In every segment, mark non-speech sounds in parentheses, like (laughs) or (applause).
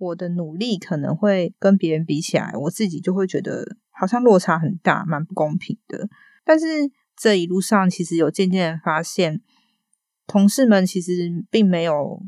我的努力可能会跟别人比起来，我自己就会觉得好像落差很大，蛮不公平的。但是这一路上，其实有渐渐的发现，同事们其实并没有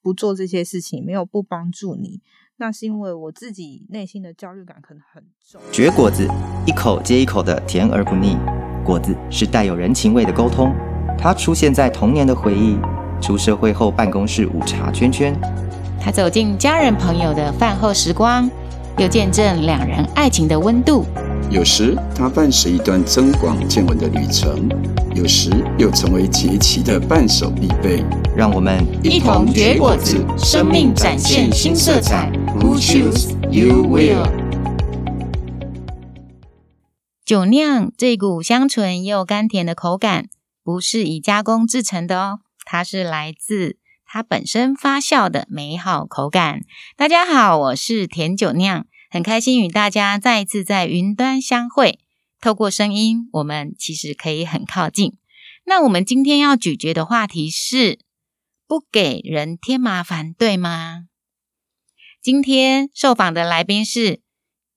不做这些事情，没有不帮助你。那是因为我自己内心的焦虑感可能很重。绝果子，一口接一口的甜而不腻。果子是带有人情味的沟通，它出现在童年的回忆，出社会后办公室午茶圈圈。他走进家人朋友的饭后时光，又见证两人爱情的温度。有时他伴随一段增广见闻的旅程，有时又成为节气的伴手必备。让我们一同绝果子，生命展现新色彩。Who choose you will？酒酿这股香醇又甘甜的口感，不是以加工制成的哦，它是来自。它本身发酵的美好口感。大家好，我是甜酒酿，很开心与大家再一次在云端相会。透过声音，我们其实可以很靠近。那我们今天要咀嚼的话题是：不给人添麻烦，对吗？今天受访的来宾是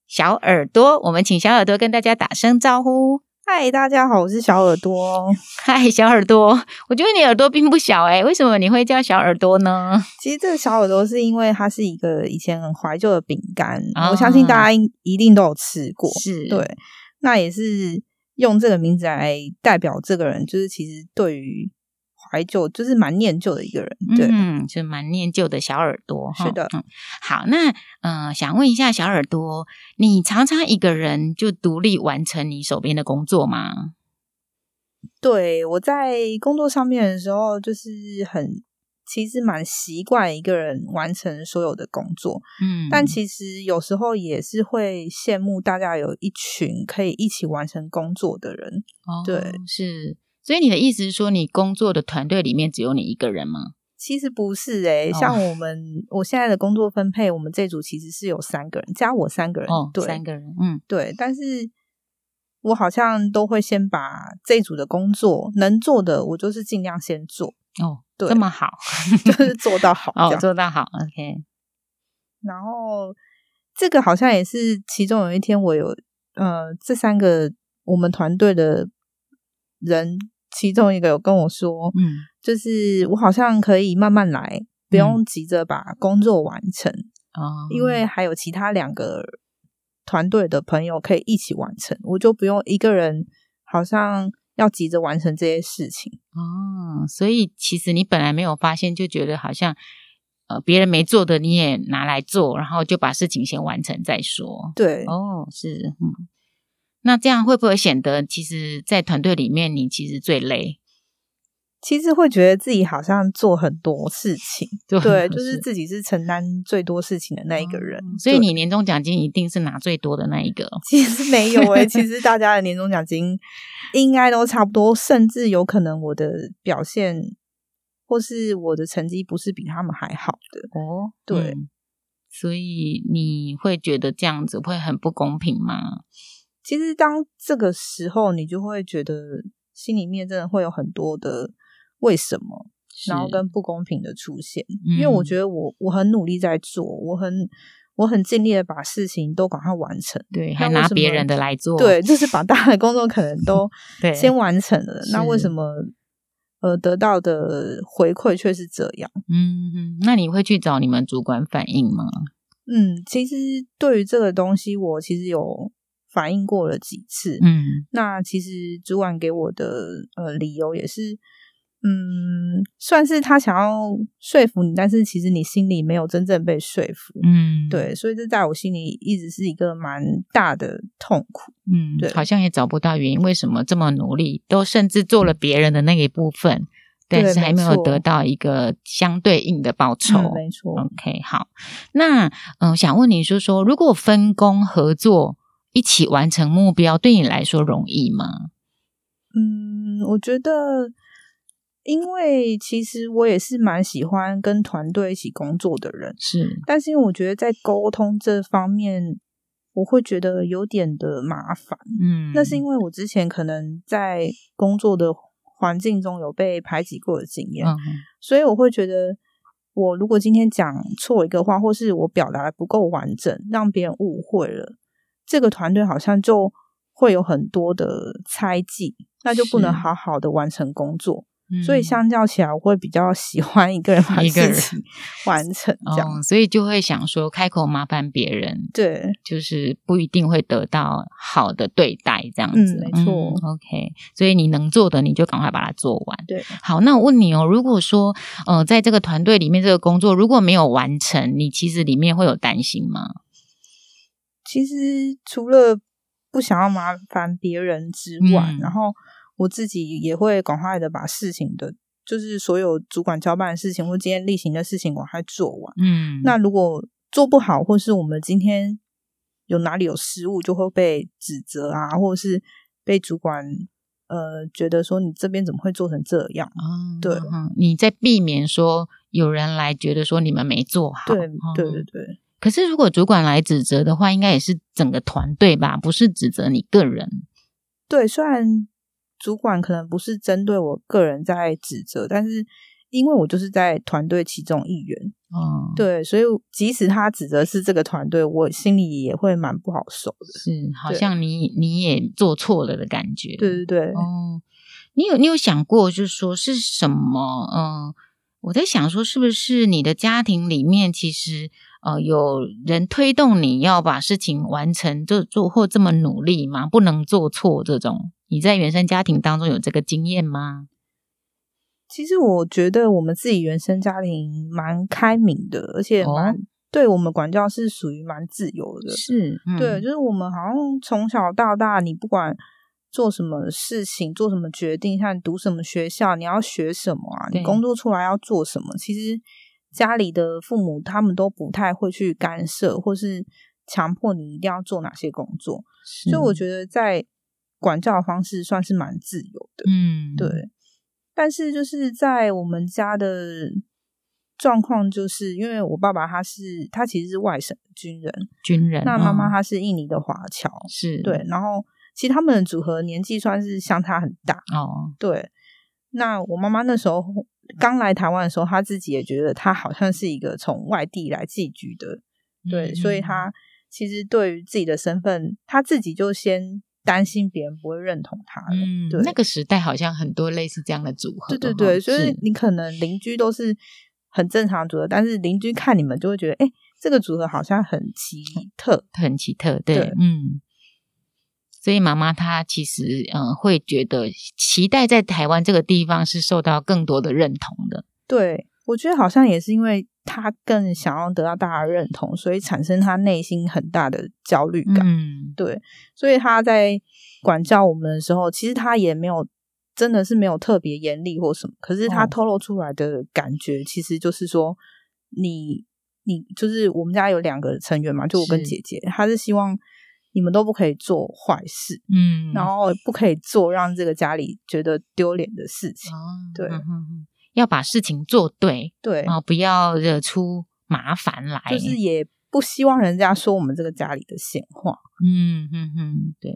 小耳朵，我们请小耳朵跟大家打声招呼。嗨，大家好，我是小耳朵。嗨，小耳朵，我觉得你耳朵并不小诶，为什么你会叫小耳朵呢？其实这个小耳朵是因为它是一个以前很怀旧的饼干，哦、我相信大家一定都有吃过。是，对，那也是用这个名字来代表这个人，就是其实对于。怀旧就是蛮念旧的一个人，对，嗯，就蛮念旧的小耳朵，是的，嗯，好，那呃，想问一下小耳朵，你常常一个人就独立完成你手边的工作吗？对，我在工作上面的时候，就是很其实蛮习惯一个人完成所有的工作，嗯，但其实有时候也是会羡慕大家有一群可以一起完成工作的人，哦，对，是。所以你的意思是说，你工作的团队里面只有你一个人吗？其实不是诶、欸、像我们、哦、我现在的工作分配，我们这组其实是有三个人，加我三个人，哦，对，三个人，嗯，对。但是我好像都会先把这组的工作能做的，我就是尽量先做。哦，对，这么好，就是 (laughs) 做到好，哦，做到好，OK。然后这个好像也是其中有一天，我有呃，这三个我们团队的人。其中一个有跟我说，嗯，就是我好像可以慢慢来，不用急着把工作完成哦，因为还有其他两个团队的朋友可以一起完成，我就不用一个人，好像要急着完成这些事情哦。所以其实你本来没有发现，就觉得好像呃别人没做的你也拿来做，然后就把事情先完成再说。对，哦，是，嗯。那这样会不会显得，其实，在团队里面，你其实最累？其实会觉得自己好像做很多事情，(laughs) 对，对，就是自己是承担最多事情的那一个人。嗯、所以你年终奖金一定是拿最多的那一个？其实没有诶、欸、其实大家的年终奖金 (laughs) 应该都差不多，甚至有可能我的表现或是我的成绩不是比他们还好的哦。对、嗯，所以你会觉得这样子会很不公平吗？其实，当这个时候，你就会觉得心里面真的会有很多的为什么，然后跟不公平的出现。嗯、因为我觉得我我很努力在做，我很我很尽力的把事情都赶快完成，对，还拿别人的来做，对，就是把大家的工作可能都 (laughs) 先完成了。那为什么呃得到的回馈却是这样？嗯，那你会去找你们主管反映吗？嗯，其实对于这个东西，我其实有。反映过了几次，嗯，那其实主管给我的呃理由也是，嗯，算是他想要说服你，但是其实你心里没有真正被说服，嗯，对，所以这在我心里一直是一个蛮大的痛苦，嗯，对，好像也找不到原因，为什么这么努力，都甚至做了别人的那一部分，但是还没有得到一个相对应的报酬，嗯，没错，OK，好，那嗯，呃，想问你说说，如果分工合作。一起完成目标，对你来说容易吗？嗯，我觉得，因为其实我也是蛮喜欢跟团队一起工作的人，是。但是因为我觉得在沟通这方面，我会觉得有点的麻烦。嗯，那是因为我之前可能在工作的环境中有被排挤过的经验，嗯，所以我会觉得我如果今天讲错一个话，或是我表达的不够完整，让别人误会了，这个团队好像就会有很多的猜忌，那就不能好好的完成工作。所以相较起来，我会比较喜欢一个人把事情 (laughs) 完成这样，哦，所以就会想说开口麻烦别人，对，就是不一定会得到好的对待这样子。嗯，没错。嗯，OK，所以你能做的，你就赶快把它做完。对，好，那我问你哦，如果说呃，在这个团队里面这个工作如果没有完成，你其实里面会有担心吗？其实除了不想要麻烦别人之外，嗯，然后。我自己也会赶快的把事情的，就是所有主管交办的事情或今天例行的事情赶快做完。嗯，那如果做不好，或是我们今天有哪里有失误，就会被指责啊，或者是被主管呃觉得说你这边怎么会做成这样？嗯，对，嗯，你在避免说有人来觉得说你们没做好。对，对对对。可是如果主管来指责的话，应该也是整个团队吧，不是指责你个人。对，虽然。主管可能不是针对我个人在指责，但是因为我就是在团队其中一员，哦，对，所以即使他指责是这个团队，我心里也会蛮不好受的，是好像你你也做错了的感觉，对对对，哦，你有你有想过，就是说是什么？嗯，我在想说，是不是你的家庭里面其实呃有人推动你要把事情完成，就做或这么努力吗？不能做错这种。你在原生家庭当中有这个经验吗？其实我觉得我们自己原生家庭蛮开明的，而且蛮、哦、对我们管教是属于蛮自由的。是，嗯、对，就是我们好像从小到大，你不管做什么事情、做什么决定，像读什么学校、你要学什么啊，你工作出来要做什么，其实家里的父母他们都不太会去干涉，或是强迫你一定要做哪些工作。所以我觉得在管教的方式算是蛮自由的，嗯，对。但是就是在我们家的状况，就是因为我爸爸他是他其实是外省军人，军人。那妈妈她是印尼的华侨，是对。然后其实他们的组合年纪算是相差很大哦。对。那我妈妈那时候刚来台湾的时候，他自己也觉得他好像是一个从外地来寄居的，对。嗯、所以他其实对于自己的身份，他自己就先。担心别人不会认同他，嗯，对，那个时代好像很多类似这样的组合，对对对，所以你可能邻居都是很正常的组合，但是邻居看你们就会觉得，哎，这个组合好像很奇特，很奇特，对，对嗯。所以妈妈她其实嗯会觉得期待在台湾这个地方是受到更多的认同的，对。我觉得好像也是因为她更想要得到大家认同，所以产生她内心很大的焦虑感。嗯，对，所以她在管教我们的时候，其实她也没有真的是没有特别严厉或什么，可是他透露出来的感觉，其实就是说，你你就是我们家有两个成员嘛，就我跟姐姐，是他是希望你们都不可以做坏事，嗯，然后不可以做让这个家里觉得丢脸的事情，哦、对。(laughs) 要把事情做对，对啊，不要惹出麻烦来，就是也不希望人家说我们这个家里的闲话。嗯哼哼，对。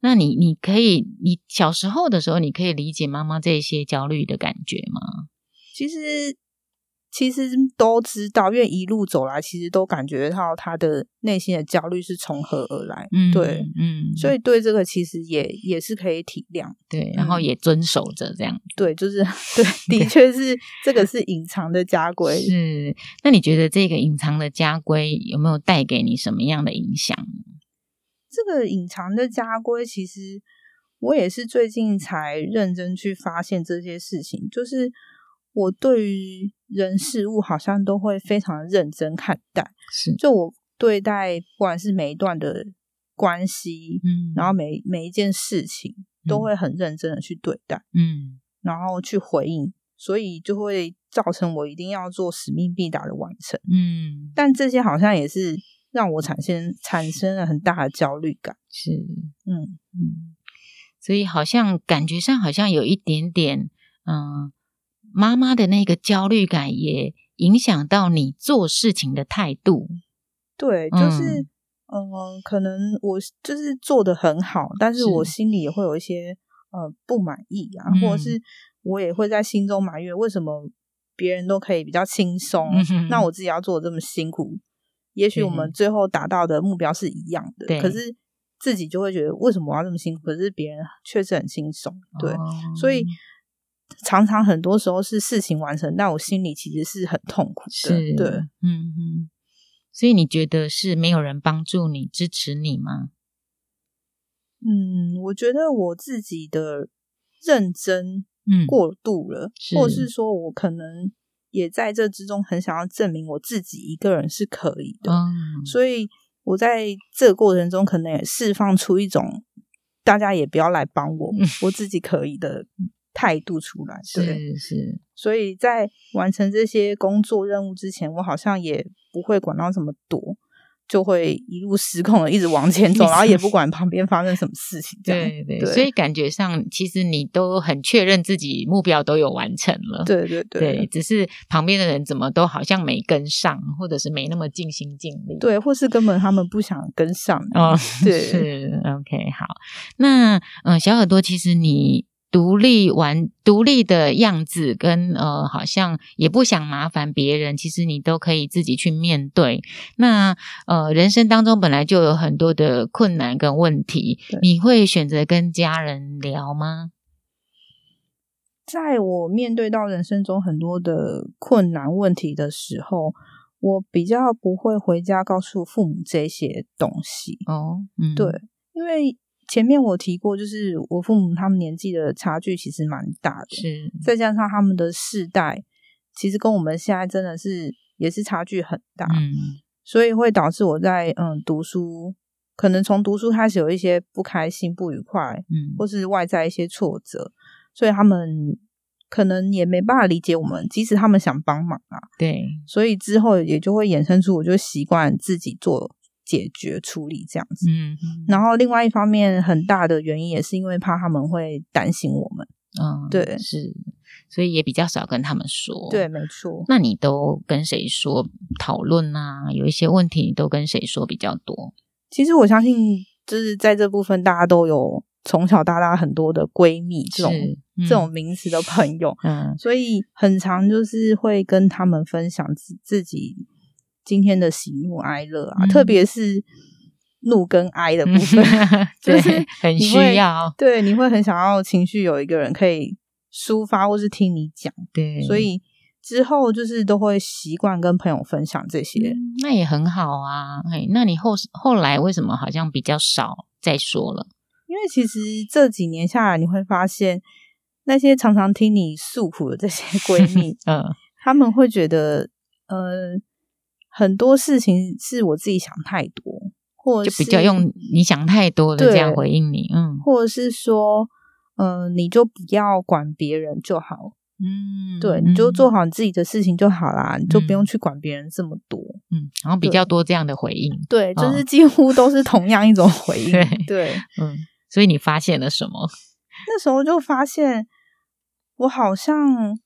那你你可以，你小时候的时候，你可以理解妈妈这些焦虑的感觉吗？其实。其实都知道，因为一路走来，其实都感觉到他的内心的焦虑是从何而来。嗯，对，嗯，所以对这个其实也也是可以体谅，对，然后也遵守着这样。嗯、对，就是 (laughs) 对，(laughs) 的确是这个是隐藏的家规。是，那你觉得这个隐藏的家规有没有带给你什么样的影响？这个隐藏的家规，其实我也是最近才认真去发现这些事情，就是。我对于人事物好像都会非常认真看待，是。就我对待不管是每一段的关系，嗯，然后每每一件事情都会很认真的去对待，嗯，然后去回应，所以就会造成我一定要做使命必达的完成，嗯，但这些好像也是让我产生产生了很大的焦虑感，是，嗯。嗯，所以好像感觉上好像有一点点，嗯。妈妈的那个焦虑感也影响到你做事情的态度。对，就是，嗯，呃、可能我就是做的很好，但是我心里也会有一些呃不满意啊，嗯、或者是我也会在心中埋怨，为什么别人都可以比较轻松，嗯、那我自己要做的这么辛苦，也许我们最后达到的目标是一样的，可是自己就会觉得为什么我要这么辛苦？可是别人确实很轻松，对，哦、所以常常很多时候是事情完成，但我心里其实是很痛苦的，对，嗯嗯。所以你觉得是没有人帮助你、支持你吗？嗯，我觉得我自己的认真过度了，嗯、或是说我可能也在这之中很想要证明我自己一个人是可以的，嗯、所以我在这个过程中可能也释放出一种大家也不要来帮我，嗯、我自己可以的态度出来。对，是是，所以在完成这些工作任务之前，我好像也不会管到这么多。就会一路失控的一直往前走，(laughs) 然后也不管旁边发生什么事情。对对，对，所以感觉上其实你都很确认自己目标都有完成了。对对对，对，只是旁边的人怎么都好像没跟上，或者是没那么尽心尽力。对，或是根本他们不想跟上。哦，对，是 OK 好。那嗯，小耳朵，其实你。独立玩独立的样子跟，跟呃，好像也不想麻烦别人，其实你都可以自己去面对。那呃，人生当中本来就有很多的困难跟问题，你会选择跟家人聊吗？在我面对到人生中很多的困难问题的时候，我比较不会回家告诉父母这些东西。哦，嗯，对，因为。前面我提过，就是我父母他们年纪的差距其实蛮大的，是再加上他们的世代，其实跟我们现在真的是也是差距很大，嗯，所以会导致我在嗯读书，可能从读书开始有一些不开心、不愉快，嗯，或是外在一些挫折，所以他们可能也没办法理解我们，即使他们想帮忙啊，对，所以之后也就会衍生出，我就习惯自己做。解决处理这样子，嗯，然后另外一方面很大的原因也是因为怕他们会担心我们，嗯，对，是，所以也比较少跟他们说，对，没错。那你都跟谁说讨论啊？有一些问题你都跟谁说比较多？其实我相信，就是在这部分大家都有从小到大很多的闺蜜这种、嗯、这种名词的朋友，嗯，所以很常就是会跟他们分享自自己。今天的喜怒哀乐啊，嗯、特别是怒跟哀的部分，(laughs) 就是很需要。对，你会很想要情绪有一个人可以抒发，或是听你讲。对，所以之后就是都会习惯跟朋友分享这些。嗯、那也很好啊。哎，那你后后来为什么好像比较少再说了？因为其实这几年下来，你会发现那些常常听你诉苦的这些 (laughs) 闺蜜，嗯，他们会觉得，呃。很多事情是我自己想太多，或者就比较用你想太多的这样回应你，嗯，或者是说，嗯、呃，你就不要管别人就好，嗯，对，你就做好你自己的事情就好啦，嗯、你就不用去管别人这么多，嗯，然后比较多这样的回应，对，对，就是几乎都是同样一种回应，(laughs) 对，对，嗯，所以你发现了什么？那时候就发现，我好像。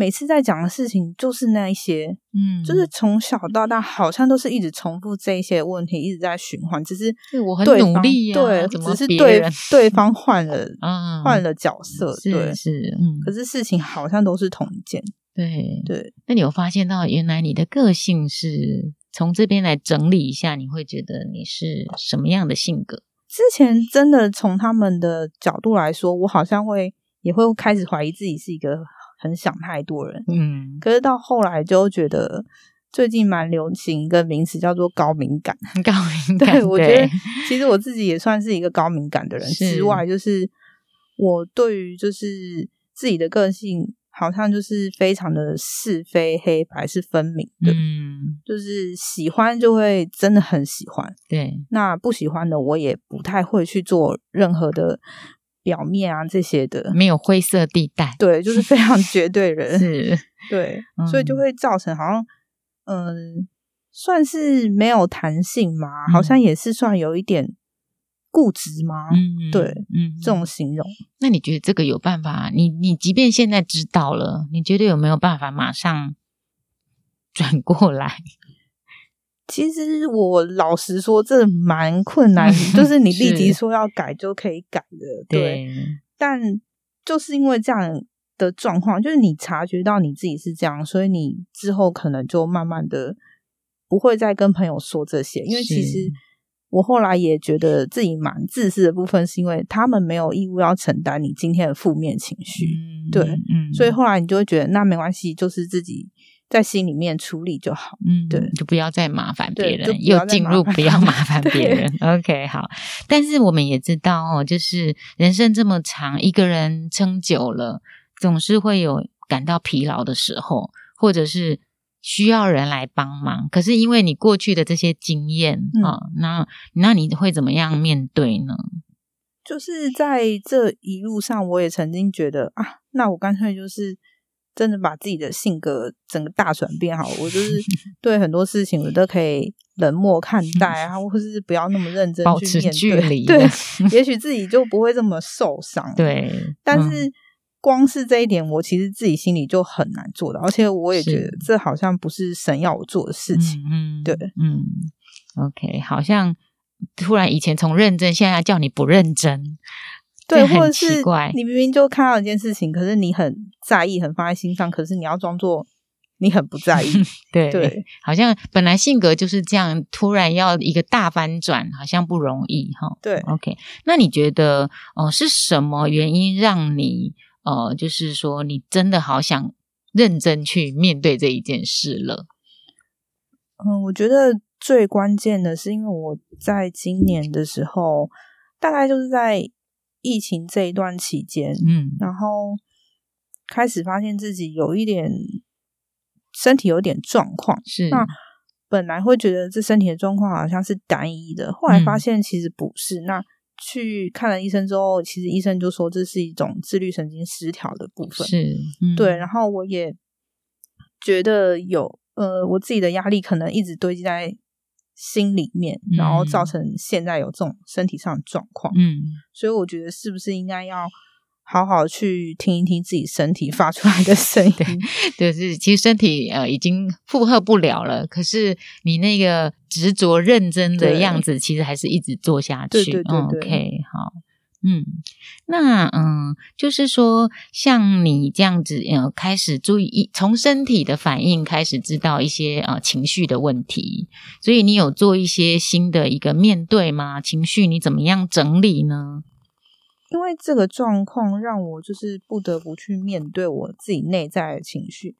每次在讲的事情就是那一些，嗯，就是从小到大好像都是一直重复这一些问题，一直在循环。只是对我很努力、啊，对，只是对对 (laughs) 方换了，嗯，换了角色，对，是，是嗯。可是事情好像都是同一件，对对。那你有发现到，原来你的个性是从这边来整理一下，你会觉得你是什么样的性格？之前真的从他们的角度来说，我好像会也会开始怀疑自己是一个。很想太多人，嗯，可是到后来就觉得最近蛮流行一个名词叫做高敏感，(laughs) 高敏感。对，我觉得其实我自己也算是一个高敏感的人。之外，就是我对于就是自己的个性，好像就是非常的是非黑白是分明的。嗯，就是喜欢就会真的很喜欢，对。那不喜欢的我也不太会去做任何的。表面啊，这些的没有灰色地带，对，就是非常 (laughs) 绝对人，是，对，嗯、所以就会造成好像，嗯、呃，算是没有弹性嘛，嗯、好像也是算有一点固执嘛，嗯，对，嗯，这种形容。那你觉得这个有办法？你你即便现在知道了，你觉得有没有办法马上转过来？其实我老实说，这蛮困难，就是你立即说要改就可以改的，对。对，但就是因为这样，的状况，就是你察觉到你自己是这样，所以你之后可能就慢慢的不会再跟朋友说这些，因为其实。我后来也觉得自己蛮自私的部分，是因为他们没有义务要承担你今天的负面情绪，嗯、对，嗯，所以后来你就会觉得那没关系，就是自己在心里面处理就好，嗯，对，就不要再麻烦别人，又进入不要麻烦别人，OK，好。但是我们也知道哦，就是人生这么长，一个人撑久了，总是会有感到疲劳的时候，或者是。需要人来帮忙，可是因为你过去的这些经验啊、嗯，那那你会怎么样面对呢？就是在这一路上，我也曾经觉得啊，那我干脆就是真的把自己的性格整个大转变好，(laughs) 我就是对很多事情我都可以冷漠看待啊，(laughs) 或是不要那么认真去面对，保持距离，对，也许自己就不会这么受伤。对，但是。嗯光是这一点，我其实自己心里就很难做到，而且我也觉得这好像不是神要我做的事情。嗯，对，嗯，OK，好像突然以前从认真，现在叫你不认真，对，或者是你明明就看到一件事情，可是你很在意，很放在心上，可是你要装作你很不在意。(laughs) 对对，好像本来性格就是这样，突然要一个大翻转，好像不容易哈。对，OK，那你觉得哦、呃，是什么原因让你？呃，就是说，你真的好想认真去面对这一件事了。嗯，我觉得最关键的是，因为我在今年的时候，大概就是在疫情这一段期间，嗯，然后开始发现自己有一点身体有点状况。是，那本来会觉得这身体的状况好像是单一的，后来发现其实不是。嗯、那去看了医生之后，其实医生就说这是一种自律神经失调的部分。是，嗯、对。然后我也觉得有呃，我自己的压力可能一直堆积在心里面，嗯，然后造成现在有这种身体上的状况。嗯，所以我觉得是不是应该要好好去听一听自己身体发出来的声音？对，就是其实身体呃已经负荷不了了，可是你那个。执着认真的样子，其实还是一直做下去。对对对对 OK，好，嗯，那嗯，就是说，像你这样子，呃，开始注意从身体的反应开始知道一些呃情绪的问题，所以你有做一些新的一个面对吗？情绪你怎么样整理呢？因为这个状况让我就是不得不去面对我自己内在的情绪。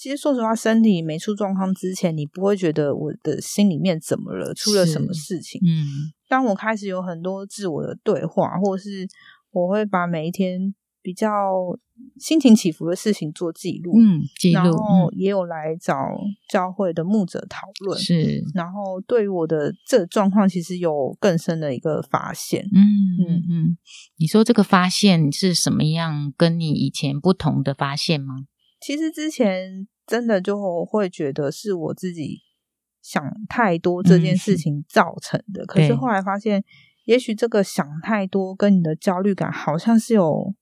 其实说实话，身体没出状况之前，你不会觉得我的心里面怎么了，出了什么事情。嗯，当我开始有很多自我的对话，或者是我会把每一天比较心情起伏的事情做记录，嗯，记录，然后也有来找教会的牧者讨论，是，然后对于我的这状况，其实有更深的一个发现。嗯嗯嗯，你说这个发现是什么样？跟你以前不同的发现吗？其实之前真的就会觉得是我自己想太多这件事情造成的，嗯、可是后来发现，也许这个想太多跟你的焦虑感好像是有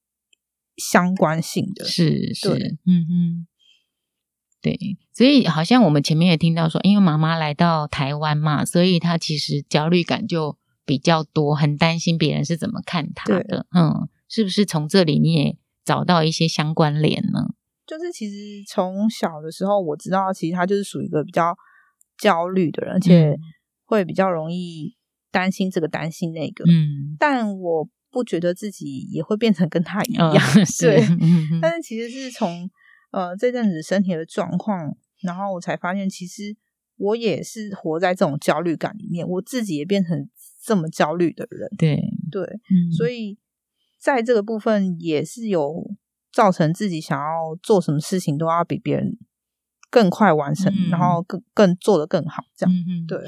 相关性的。是是，嗯嗯，对，所以好像我们前面也听到说，因为妈妈来到台湾嘛，所以她其实焦虑感就比较多，很担心别人是怎么看她的。嗯，是不是从这里你也找到一些相关联呢？就是其实从小的时候，我知道其实他就是属于一个比较焦虑的人，而且会比较容易担心这个担心那个。嗯，但我不觉得自己也会变成跟他一样。(laughs) 嗯、对，嗯、但是其实是从呃这阵子身体的状况，然后我才发现，其实我也是活在这种焦虑感里面，我自己也变成这么焦虑的人。对对、嗯，所以在这个部分也是有。造成自己想要做什么事情都要比别人更快完成，嗯、然后更更做得更好，这样、嗯、对，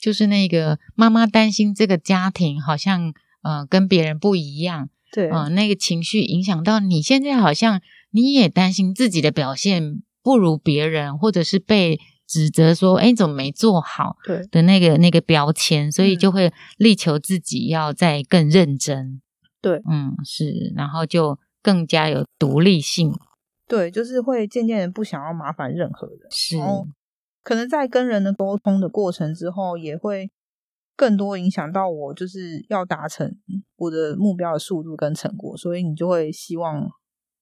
就是那个妈妈担心这个家庭好像呃跟别人不一样，对。啊、呃，那个情绪影响到你现在好像你也担心自己的表现不如别人，或者是被指责说哎怎么没做好，对。的那个那个标签，所以就会力求自己要再更认真，对，嗯是，然后就。更加有独立性，对，就是会渐渐的不想要麻烦任何人，是，然后可能在跟人的沟通的过程之后，也会更多影响到我，就是要达成我的目标的速度跟成果，所以你就会希望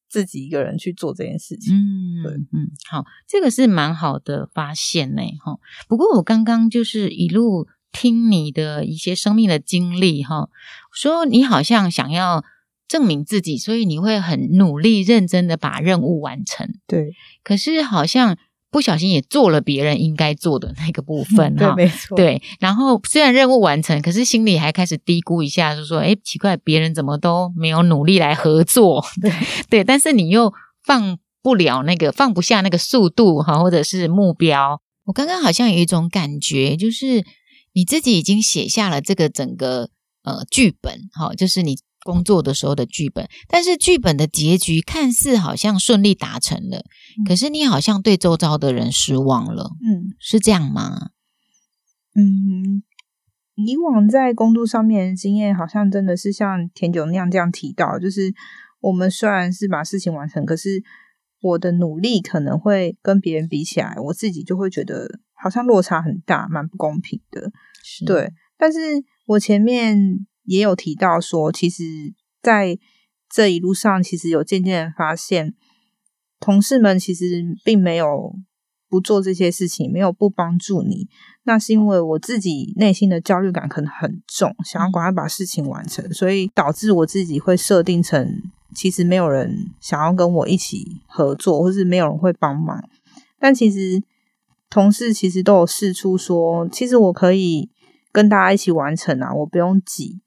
自己一个人去做这件事情。嗯，对，嗯，好，这个是蛮好的发现呢，哈。不过我刚刚就是一路听你的一些生命的经历，哈，说你好像想要证明自己，所以你会很努力、认真的把任务完成。对，可是好像。不小心也做了别人应该做的那个部分 (laughs) 哈，对，没错，对。然后虽然任务完成，可是心里还开始低估一下，就说：“哎，奇怪，别人怎么都没有努力来合作？”对 (laughs) 对，但是你又放不了那个，放不下那个速度哈，或者是目标。我刚刚好像有一种感觉，就是你自己已经写下了这个整个呃剧本，哈，就是你。工作的时候的剧本，但是剧本的结局看似好像顺利达成了，嗯，可是你好像对周遭的人失望了，嗯，是这样吗？嗯，以往在工作上面的经验，好像真的是像田九那样这样提到，就是我们虽然是把事情完成，可是我的努力可能会跟别人比起来，我自己就会觉得好像落差很大，蛮不公平的，对。但是我前面。也有提到说，其实在这一路上，其实有渐渐的发现，同事们其实并没有不做这些事情，没有不帮助你。那是因为我自己内心的焦虑感可能很重，想要赶快把事情完成，所以导致我自己会设定成，其实没有人想要跟我一起合作，或是没有人会帮忙。但其实同事其实都有试出说，其实我可以跟大家一起完成啊，我不用挤。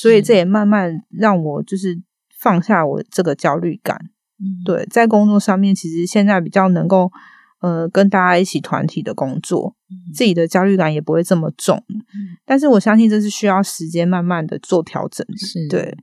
所以这也慢慢让我就是放下我这个焦虑感，嗯，对，在工作上面，其实现在比较能够呃跟大家一起团体的工作，嗯，自己的焦虑感也不会这么重，嗯，但是我相信这是需要时间慢慢的做调整，是对。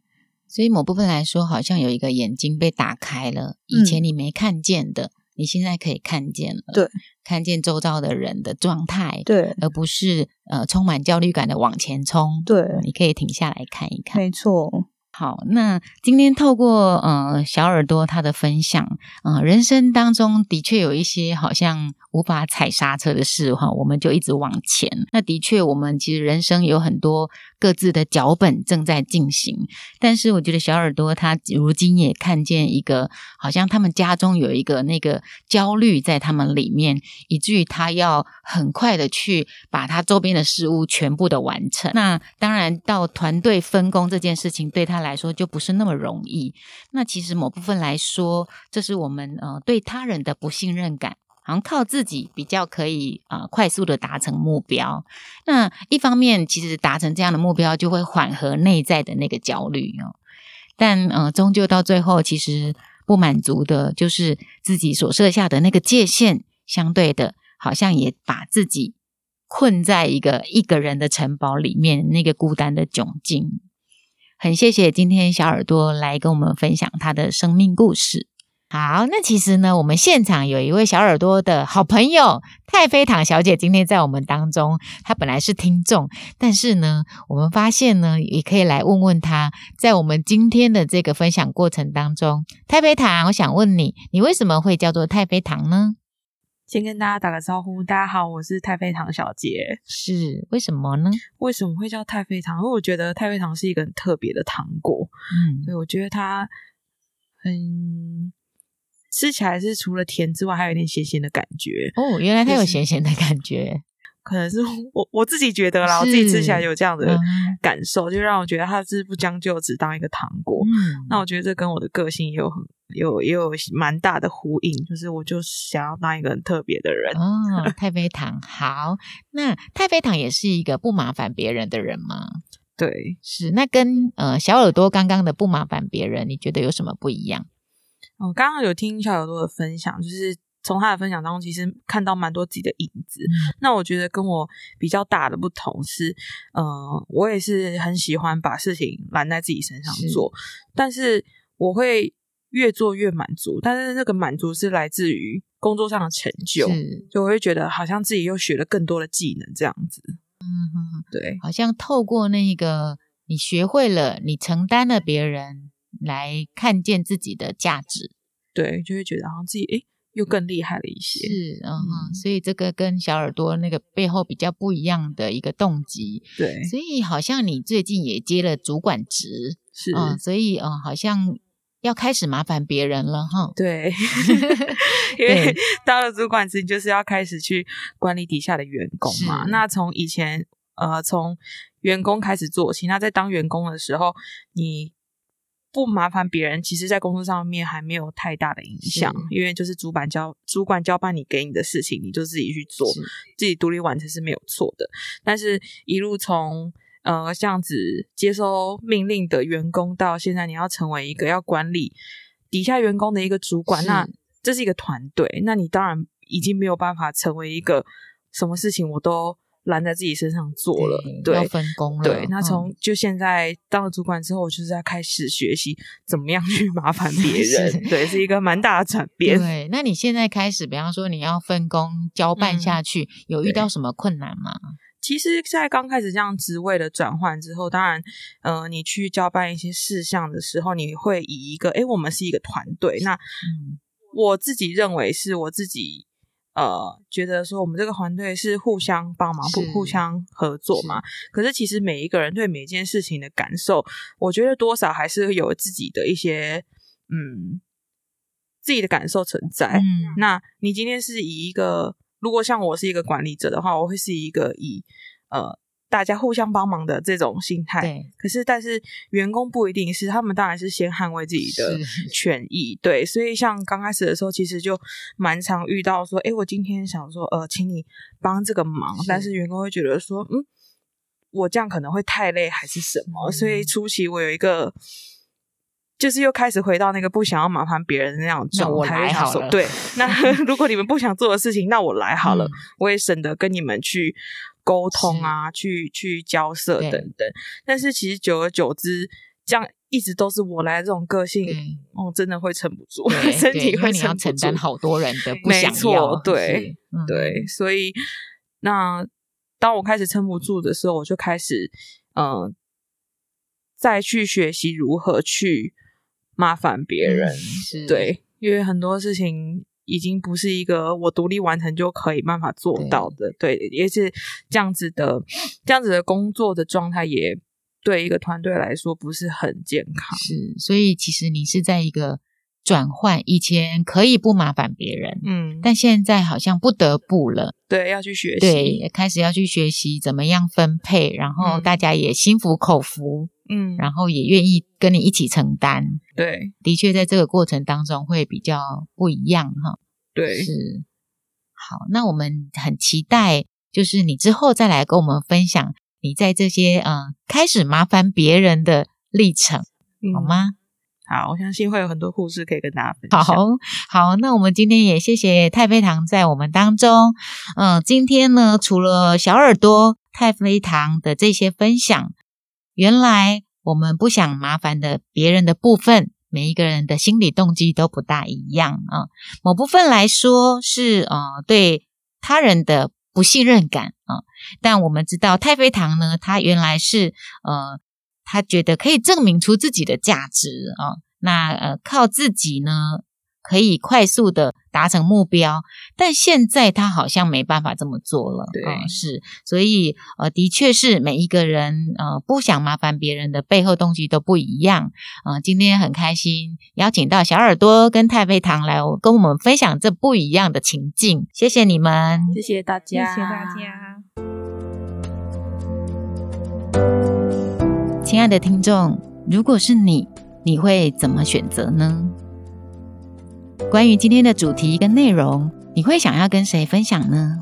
所以某部分来说，好像有一个眼睛被打开了，以前你没看见的。嗯你现在可以看见了，对，看见周遭的人的状态，对，而不是呃充满焦虑感的往前冲，对，你可以停下来看一看，没错。好，那今天透过呃小耳朵他的分享，呃，人生当中的确有一些好像无法踩刹车的事哈，我们就一直往前。那的确，我们其实人生有很多各自的脚本正在进行，但是我觉得小耳朵他如今也看见一个，好像他们家中有一个那个焦虑在他们里面，以至于他要很快的去把他周边的事物全部的完成。那当然，到团队分工这件事情对他来来说就不是那么容易。那其实某部分来说，这是我们呃对他人的不信任感。好像靠自己比较可以啊、呃，快速的达成目标。那一方面，其实达成这样的目标就会缓和内在的那个焦虑哦。但呃，终究到最后，其实不满足的就是自己所设下的那个界限，相对的，好像也把自己困在一个一个人的城堡里面，那个孤单的窘境。很谢谢今天小耳朵来跟我们分享他的生命故事。好，那其实呢，我们现场有一位小耳朵的好朋友太妃糖小姐，今天在我们当中。她本来是听众，但是呢，我们发现呢，也可以来问问她，在我们今天的这个分享过程当中，太妃糖，我想问你，你为什么会叫做太妃糖呢？先跟大家打个招呼，大家好，我是太妃糖小姐。是，为什么呢？为什么会叫太妃糖？因为我觉得太妃糖是一个很特别的糖果，嗯，所以我觉得它很。吃起来是除了甜之外，还有一点咸咸的感觉哦。原来它有咸咸的感觉，就是、可能是我我自己觉得啦，我自己吃起来有这样的感受，嗯、就让我觉得它是不将就只当一个糖果。嗯，那我觉得这跟我的个性也有很有也有蛮大的呼应，就是我就想要当一个很特别的人哦。(laughs) 太妃糖好，那太妃糖也是一个不麻烦别人的人吗？对，是。那跟呃小耳朵刚刚的不麻烦别人，你觉得有什么不一样？我刚刚有听小耳朵的分享，就是从他的分享当中，其实看到蛮多自己的影子。嗯、那我觉得跟我比较大的不同是，嗯、呃，我也是很喜欢把事情揽在自己身上做，是但是我会越做越满足。但是那个满足是来自于工作上的成就，是就我会觉得好像自己又学了更多的技能，这样子。嗯哼，对，好像透过那个你学会了，你承担了别人。来看见自己的价值，对，就会觉得好像自己诶又更厉害了一些。是，嗯哼，所以这个跟小耳朵那个背后比较不一样的一个动机。对，所以好像你最近也接了主管职，是，嗯，所以嗯，好像要开始麻烦别人了哈。对，(laughs) 因为 (laughs) 当了主管之后，就是要开始去管理底下的员工嘛。那从以前呃，从员工开始做起，那在当员工的时候，你不麻烦别人，其实在工作上面还没有太大的影响，因为就是主管交主管交办你给你的事情，你就自己去做，自己独立完成是没有错的。但是一路从呃，这样子接收命令的员工，到现在你要成为一个要管理底下员工的一个主管，那这是一个团队，那你当然已经没有办法成为一个什么事情我都揽在自己身上做了，对，要分工了。对，那从就现在当了主管之后，我就是在开始学习怎么样去麻烦别 (laughs) 人，对，是一个蛮大的转变。对，那你现在开始，比方说你要分工交办下去，嗯、有遇到什么困难吗？其实，在刚开始这样职位的转换之后，当然，呃，你去交办一些事项的时候，你会以一个，诶，我们是一个团队。那我自己认为是我自己，呃，觉得说我们这个团队是互相帮忙、互互相合作嘛。可是，其实每一个人对每一件事情的感受，我觉得多少还是有自己的一些，嗯，自己的感受存在。嗯，那你今天是以一个。如果像我是一个管理者的话，我会是一个以呃大家互相帮忙的这种心态。对。可是，但是员工不一定是，他们当然是先捍卫自己的权益。对。所以，像刚开始的时候，其实就蛮常遇到说，哎，我今天想说，呃，请你帮这个忙，是，但是员工会觉得说，嗯，我这样可能会太累，还是什么？嗯。所以初期我有一个。就是又开始回到那个不想要麻烦别人的那样状态，好了。对，那 (laughs) 如果你们不想做的事情，那我来好了，嗯、我也省得跟你们去沟通啊，去去交涉等等。但是其实久而久之，这样一直都是我来的这种个性，哦，真的会撑不住，(laughs) 身体会撑不住，你要承担好多人的不想要。对、嗯、对，所以那当我开始撑不住的时候，我就开始嗯、呃，再去学习如何去。麻烦别人，对，因为很多事情已经不是一个我独立完成就可以办法做到的，对，对，也是这样子的，这样子的工作的状态也对一个团队来说不是很健康。是，所以其实你是在一个转换，以前可以不麻烦别人，嗯，但现在好像不得不了，对，要去学习，对，开始要去学习怎么样分配，然后大家也心服口服。嗯，然后也愿意跟你一起承担。对，的确在这个过程当中会比较不一样哈。对，是。好，那我们很期待，就是你之后再来跟我们分享你在这些嗯、呃、开始麻烦别人的历程，嗯、好吗？好，我相信会有很多故事可以跟大家分享。好，好，那我们今天也谢谢太妃糖在我们当中。嗯、呃，今天呢，除了小耳朵太妃糖的这些分享。原来我们不想麻烦的别人的部分，每一个人的心理动机都不大一样啊。某部分来说是呃对他人的不信任感啊，但我们知道太妃糖呢，他原来是呃他觉得可以证明出自己的价值啊，那呃靠自己呢。可以快速的达成目标，但现在他好像没办法这么做了。对，嗯，是，所以呃，的确是每一个人呃不想麻烦别人的背后动机都不一样。呃，今天很开心邀请到小耳朵跟太妃糖来跟我们分享这不一样的情境，谢谢你们，谢谢大家，谢谢大家。亲爱的听众，如果是你，你会怎么选择呢？关于今天的主题跟内容，你会想要跟谁分享呢？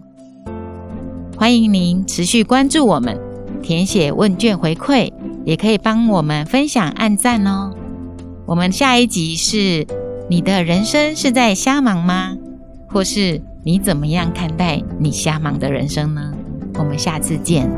欢迎您持续关注我们，填写问卷回馈，也可以帮我们分享、按赞哦。我们下一集是：你的人生是在瞎忙吗？或是你怎么样看待你瞎忙的人生呢？我们下次见。